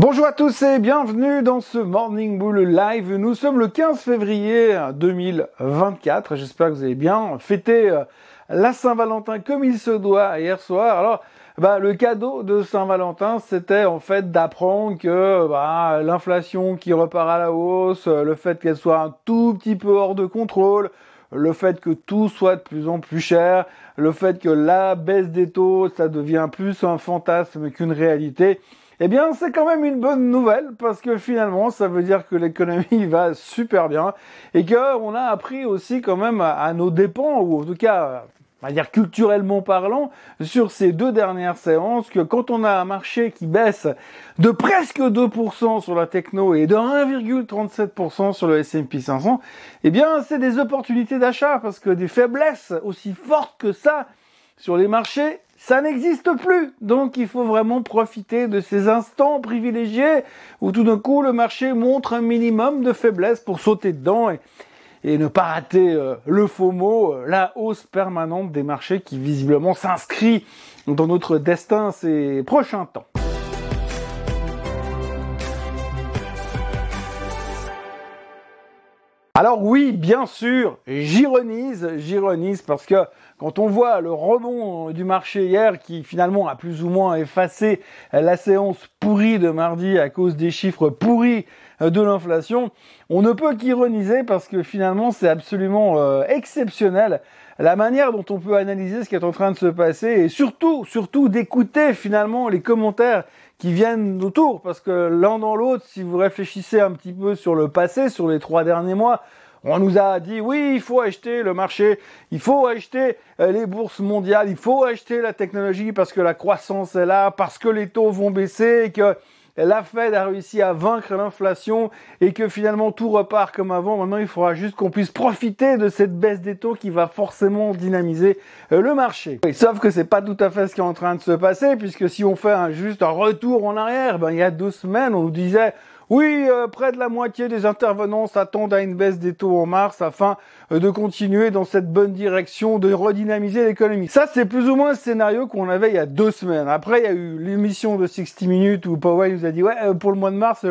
Bonjour à tous et bienvenue dans ce Morning Bull Live. Nous sommes le 15 février 2024. J'espère que vous avez bien fêté euh, la Saint-Valentin comme il se doit hier soir. Alors, bah, le cadeau de Saint-Valentin, c'était en fait d'apprendre que bah, l'inflation qui repart à la hausse, le fait qu'elle soit un tout petit peu hors de contrôle, le fait que tout soit de plus en plus cher, le fait que la baisse des taux, ça devient plus un fantasme qu'une réalité. Eh bien, c'est quand même une bonne nouvelle parce que finalement, ça veut dire que l'économie va super bien et que on a appris aussi quand même à, nos dépens ou en tout cas on va dire culturellement parlant, sur ces deux dernières séances, que quand on a un marché qui baisse de presque 2% sur la techno et de 1,37% sur le S&P 500, eh bien, c'est des opportunités d'achat parce que des faiblesses aussi fortes que ça sur les marchés, ça n'existe plus. Donc il faut vraiment profiter de ces instants privilégiés où tout d'un coup le marché montre un minimum de faiblesse pour sauter dedans et, ne pas rater euh, le faux mot, euh, la hausse permanente des marchés qui visiblement s'inscrit dans notre destin ces prochains temps. Alors oui, bien sûr, j'ironise, j'ironise parce que quand on voit le rebond du marché hier qui finalement a plus ou moins effacé la séance pourrie de mardi à cause des chiffres pourris de l'inflation, on ne peut qu'ironiser parce que finalement c'est absolument euh, exceptionnel la manière dont on peut analyser ce qui est en train de se passer et surtout, surtout d'écouter finalement les commentaires qui viennent autour. Parce que l'un dans l'autre, si vous réfléchissez un petit peu sur le passé, sur les trois derniers mois, on nous a dit oui, il faut acheter le marché, il faut acheter euh, les bourses mondiales, il faut acheter la technologie parce que la croissance est là, parce que les taux vont baisser, et que la Fed a réussi à vaincre l'inflation et que finalement tout repart comme avant. Maintenant, il faudra juste qu'on puisse profiter de cette baisse des taux qui va forcément dynamiser euh, le marché. sauf que c'est pas tout à fait ce qui est en train de se passer puisque si on fait un, juste un retour en arrière, ben, il y a deux semaines, on nous disait oui, euh, près de la moitié des intervenants s'attendent à une baisse des taux en mars afin euh, de continuer dans cette bonne direction, de redynamiser l'économie. Ça, c'est plus ou moins le scénario qu'on avait il y a deux semaines. Après, il y a eu l'émission de 60 minutes où Powell nous a dit, ouais, euh, pour le mois de mars,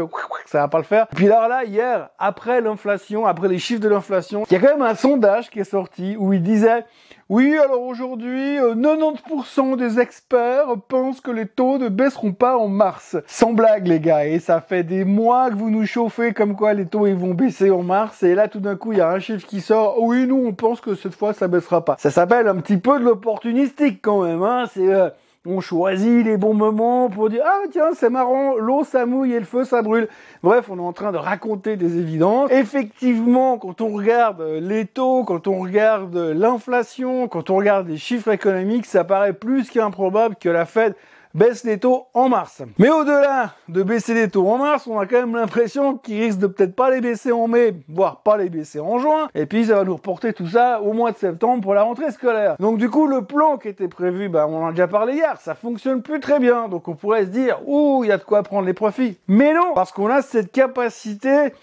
ça va pas le faire. Puis alors là, hier, après l'inflation, après les chiffres de l'inflation, il y a quand même un sondage qui est sorti où il disait, oui, alors aujourd'hui, 90% des experts pensent que les taux ne baisseront pas en mars. Sans blague, les gars. Et ça fait des mois que vous nous chauffez comme quoi les taux ils vont baisser en mars et là tout d'un coup il y a un chiffre qui sort. Oui, nous on pense que cette fois ça baissera pas. Ça s'appelle un petit peu de l'opportunistique quand même. Hein. C'est euh, on choisit les bons moments pour dire ah tiens c'est marrant l'eau ça mouille et le feu ça brûle. Bref, on est en train de raconter des évidences. Effectivement, quand on regarde les taux, quand on regarde l'inflation, quand on regarde les chiffres économiques, ça paraît plus qu'improbable que la Fed baisse les taux en mars. Mais au-delà de baisser les taux en mars, on a quand même l'impression qu'ils risquent de peut-être pas les baisser en mai, voire pas les baisser en juin. Et puis ça va nous reporter tout ça au mois de septembre pour la rentrée scolaire. Donc du coup, le plan qui était prévu, bah, on en a déjà parlé hier, ça fonctionne plus très bien. Donc on pourrait se dire, ouh, il y a de quoi prendre les profits. Mais non, parce qu'on a cette capacité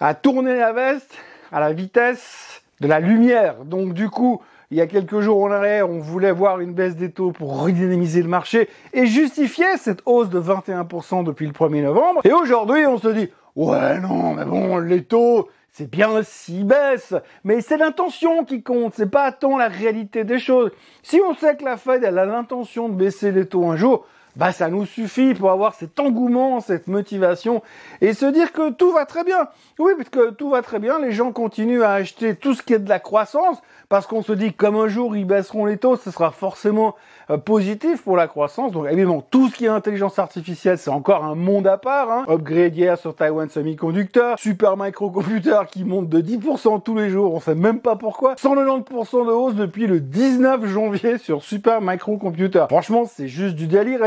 à tourner la veste à la vitesse de la lumière. Donc du coup, il y a quelques jours en arrière, on voulait voir une baisse des taux pour redynamiser le marché et justifier cette hausse de 21% depuis le 1er novembre. Et aujourd'hui, on se dit, ouais, non, mais bon, les taux, c'est bien s'ils baissent, mais c'est l'intention qui compte, c'est pas tant la réalité des choses. Si on sait que la Fed, elle a l'intention de baisser les taux un jour, bah ça nous suffit pour avoir cet engouement, cette motivation et se dire que tout va très bien. Oui, parce que tout va très bien, les gens continuent à acheter tout ce qui est de la croissance parce qu'on se dit que comme un jour ils baisseront les taux, ce sera forcément euh, positif pour la croissance. Donc évidemment, tout ce qui est intelligence artificielle, c'est encore un monde à part. Hein. Upgrade hier sur Taiwan Semiconductor, super microcomputer qui monte de 10% tous les jours, on sait même pas pourquoi. 190% de hausse depuis le 19 janvier sur super microcomputer. Franchement, c'est juste du délire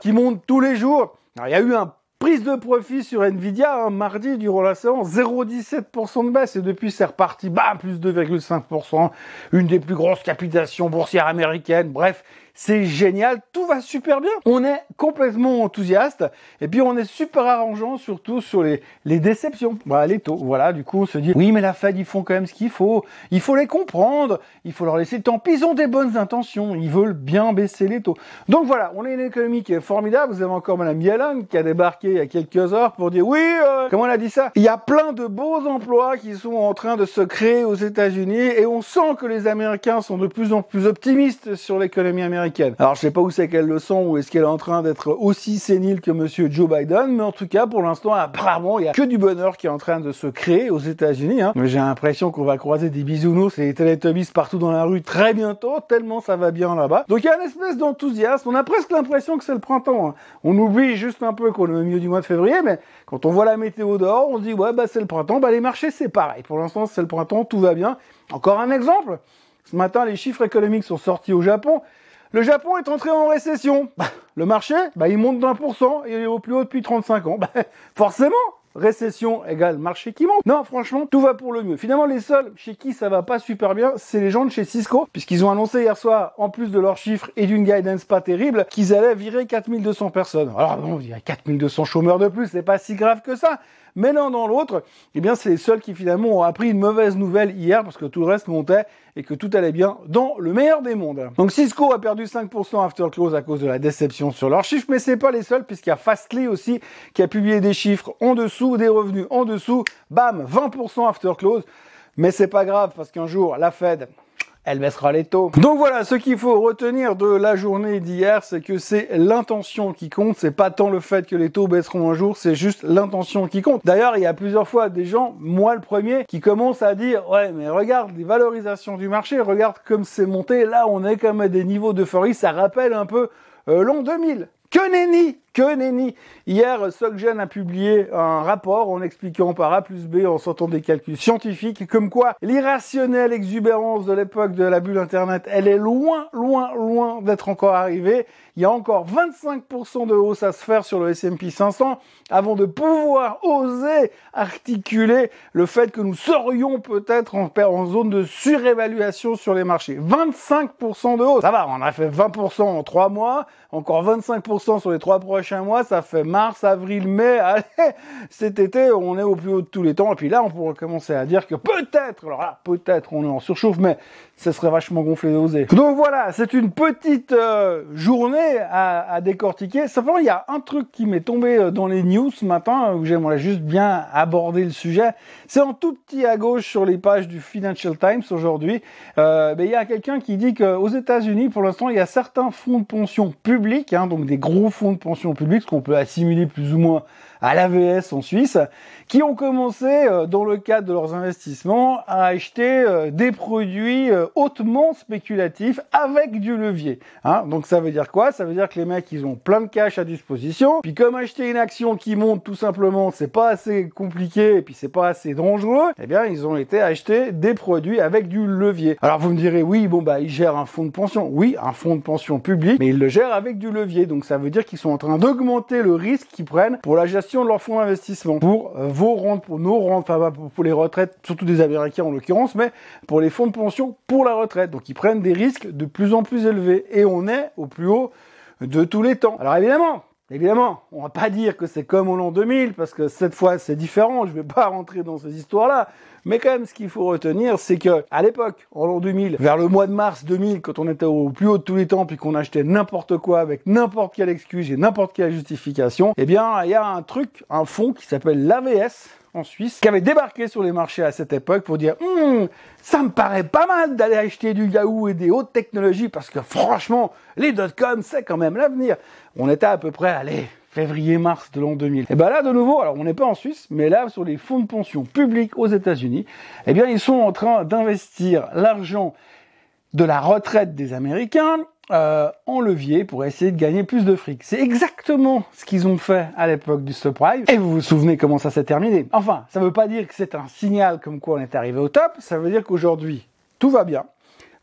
qui monte tous les jours. Il y a eu un Prise de profit sur Nvidia, un mardi durant la séance, 0,17% de baisse et depuis c'est reparti, bam, plus 2,5%, une des plus grosses capitalisations boursières américaines. Bref, c'est génial, tout va super bien. On est complètement enthousiaste et puis on est super arrangeant surtout sur les, les déceptions. Voilà, les taux. Voilà, du coup on se dit oui mais la Fed ils font quand même ce qu'il faut, il faut les comprendre, il faut leur laisser le temps. Ils ont des bonnes intentions, ils veulent bien baisser les taux. Donc voilà, on a une économie qui est formidable. Vous avez encore Madame Yellen qui a débarqué il y a quelques heures pour dire oui, euh, comment on a dit ça? Il y a plein de beaux emplois qui sont en train de se créer aux États-Unis et on sent que les Américains sont de plus en plus optimistes sur l'économie américaine. Alors je sais pas où c'est qu'elle le sent ou est-ce qu'elle est en train d'être aussi sénile que Monsieur Joe Biden, mais en tout cas pour l'instant apparemment il y a que du bonheur qui est en train de se créer aux États-Unis. Hein. J'ai l'impression qu'on va croiser des bisounours et des télétubbies partout dans la rue très bientôt, tellement ça va bien là-bas. Donc il y a une espèce d'enthousiasme. On a presque l'impression que c'est le printemps. Hein. On oublie juste un peu qu'on est au milieu du mois de février, mais quand on voit la météo dehors, on se dit ouais bah c'est le printemps. Bah les marchés c'est pareil. Pour l'instant c'est le printemps, tout va bien. Encore un exemple. Ce matin, les chiffres économiques sont sortis au Japon. Le Japon est entré en récession. Bah, le marché, bah, il monte d'un pour cent et il est au plus haut depuis 35 ans. Bah, forcément, récession égale marché qui monte. Non, franchement, tout va pour le mieux. Finalement, les seuls chez qui ça va pas super bien, c'est les gens de chez Cisco, puisqu'ils ont annoncé hier soir, en plus de leurs chiffres et d'une guidance pas terrible, qu'ils allaient virer 4200 personnes. Alors bon, il y a 4200 chômeurs de plus, c'est pas si grave que ça. Mais l'un dans l'autre, eh bien, c'est les seuls qui finalement ont appris une mauvaise nouvelle hier parce que tout le reste montait et que tout allait bien dans le meilleur des mondes. Donc Cisco a perdu 5% after close à cause de la déception sur leurs chiffres, mais c'est pas les seuls puisqu'il y a Fastly aussi qui a publié des chiffres en dessous, des revenus en dessous, bam, 20% after close. Mais c'est pas grave parce qu'un jour, la Fed, elle baissera les taux. Donc voilà, ce qu'il faut retenir de la journée d'hier, c'est que c'est l'intention qui compte, c'est pas tant le fait que les taux baisseront un jour, c'est juste l'intention qui compte. D'ailleurs, il y a plusieurs fois des gens, moi le premier, qui commencent à dire "Ouais, mais regarde les valorisations du marché, regarde comme c'est monté, là on est comme à des niveaux d'euphorie, ça rappelle un peu euh, l'an 2000." Que nenni Que nenni Hier, Soggen a publié un rapport en expliquant par A plus B, en sortant des calculs scientifiques, comme quoi l'irrationnelle exubérance de l'époque de la bulle Internet, elle est loin, loin, loin d'être encore arrivée. Il y a encore 25% de hausse à se faire sur le S&P 500 avant de pouvoir oser articuler le fait que nous serions peut-être en, zone de surévaluation sur les marchés. 25% de hausse. Ça va, on a fait 20% en 3 mois, encore 25% sur les 3 prochains mois, ça fait mars, avril, mai. Cet été, on est au plus haut de tous les temps. Et puis là, on pourrait commencer à dire que peut-être, alors là, peut-être, on est en surchauffe, mais ce serait vachement gonflé d'oser. Donc voilà, c'est une petite euh, journée à, décortiquer. Simplement, il y a un truc qui m'est tombé euh, dans les news ce matin, où j'aimerais juste bien aborder le sujet. C'est en tout petit à gauche sur les pages du Financial Times aujourd'hui. Euh, ben, il y a quelqu'un qui dit qu'aux États-Unis, pour l'instant, il y a certains fonds de pension publics, hein, donc des gros fonds de pension publics, ce qu'on peut assimiler plus ou moins à l'AVS en Suisse, qui ont commencé, euh, dans le cadre de leurs investissements, à acheter euh, des produits euh, hautement spéculatifs avec du levier. Hein Donc ça veut dire quoi? Ça veut dire que les mecs, ils ont plein de cash à disposition. Puis comme acheter une action qui monte tout simplement, c'est pas assez compliqué et puis c'est pas assez dangereux, eh bien ils ont été acheter des produits avec du levier. Alors vous me direz, oui, bon bah ils gèrent un fonds de pension. Oui, un fonds de pension public, mais ils le gèrent avec du levier. Donc ça veut dire qu'ils sont en train d'augmenter le risque qu'ils prennent pour la gestion de leur fonds d'investissement, pour vos rentes, pour nos rentes, enfin pour les retraites, surtout des Américains en l'occurrence, mais pour les fonds de pension pour la retraite. Donc ils prennent des risques de plus en plus élevés et on est au plus haut de tous les temps. Alors évidemment, Évidemment, on va pas dire que c'est comme au l'an 2000 parce que cette fois c'est différent. Je vais pas rentrer dans ces histoires-là, mais quand même, ce qu'il faut retenir, c'est que à l'époque, en l'an 2000, vers le mois de mars 2000, quand on était au plus haut de tous les temps, puis qu'on achetait n'importe quoi avec n'importe quelle excuse et n'importe quelle justification, eh bien, il y a un truc, un fonds qui s'appelle l'AVS en Suisse, qui avait débarqué sur les marchés à cette époque pour dire hum, ça me paraît pas mal d'aller acheter du Yahoo et des hautes technologies parce que franchement, les dot-com, c'est quand même l'avenir. On était à peu près, allez, février-mars de l'an 2000. Et ben là, de nouveau, alors on n'est pas en Suisse, mais là, sur les fonds de pension publics aux États-Unis, eh bien, ils sont en train d'investir l'argent de la retraite des Américains euh, en levier pour essayer de gagner plus de fric. C'est exactement ce qu'ils ont fait à l'époque du subprime. Et vous vous souvenez comment ça s'est terminé? Enfin, ça ne veut pas dire que c'est un signal comme quoi on est arrivé au top. Ça veut dire qu'aujourd'hui, tout va bien.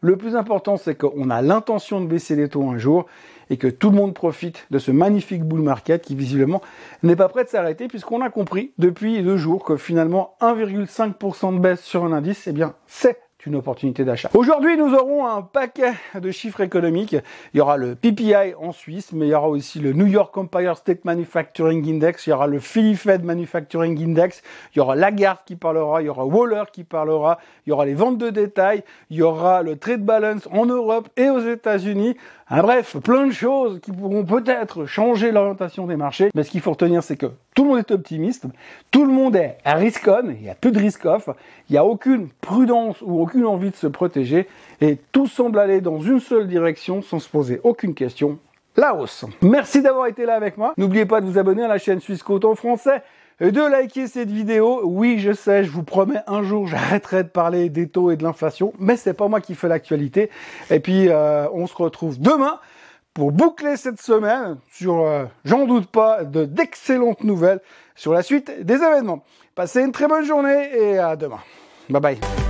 Le plus important, c'est qu'on a l'intention de baisser les taux un jour et que tout le monde profite de ce magnifique bull market qui visiblement n'est pas prêt de s'arrêter puisqu'on a compris depuis deux jours que finalement 1,5% de baisse sur un indice, eh bien, c'est une opportunité d'achat. Aujourd'hui, nous aurons un paquet de chiffres économiques. Il y aura le PPI en Suisse, mais il y aura aussi le New York Empire State Manufacturing Index, il y aura le Philly Fed Manufacturing Index, il y aura Lagarde qui parlera, il y aura Waller qui parlera, il y aura les ventes de détail, il y aura le trade balance en Europe et aux États-Unis. Ah, bref, plein de choses qui pourront peut-être changer l'orientation des marchés. Mais ce qu'il faut retenir, c'est que tout le monde est optimiste, tout le monde est à risk on, il y a peu de risk off, il n'y a aucune prudence ou aucune envie de se protéger et tout semble aller dans une seule direction sans se poser aucune question. La hausse. Merci d'avoir été là avec moi. N'oubliez pas de vous abonner à la chaîne Suisse Côte en français de liker cette vidéo. Oui, je sais, je vous promets, un jour, j'arrêterai de parler des taux et de l'inflation, mais c'est pas moi qui fais l'actualité. Et puis, euh, on se retrouve demain pour boucler cette semaine sur, euh, j'en doute pas, de d'excellentes nouvelles sur la suite des événements. Passez une très bonne journée et à demain. Bye bye.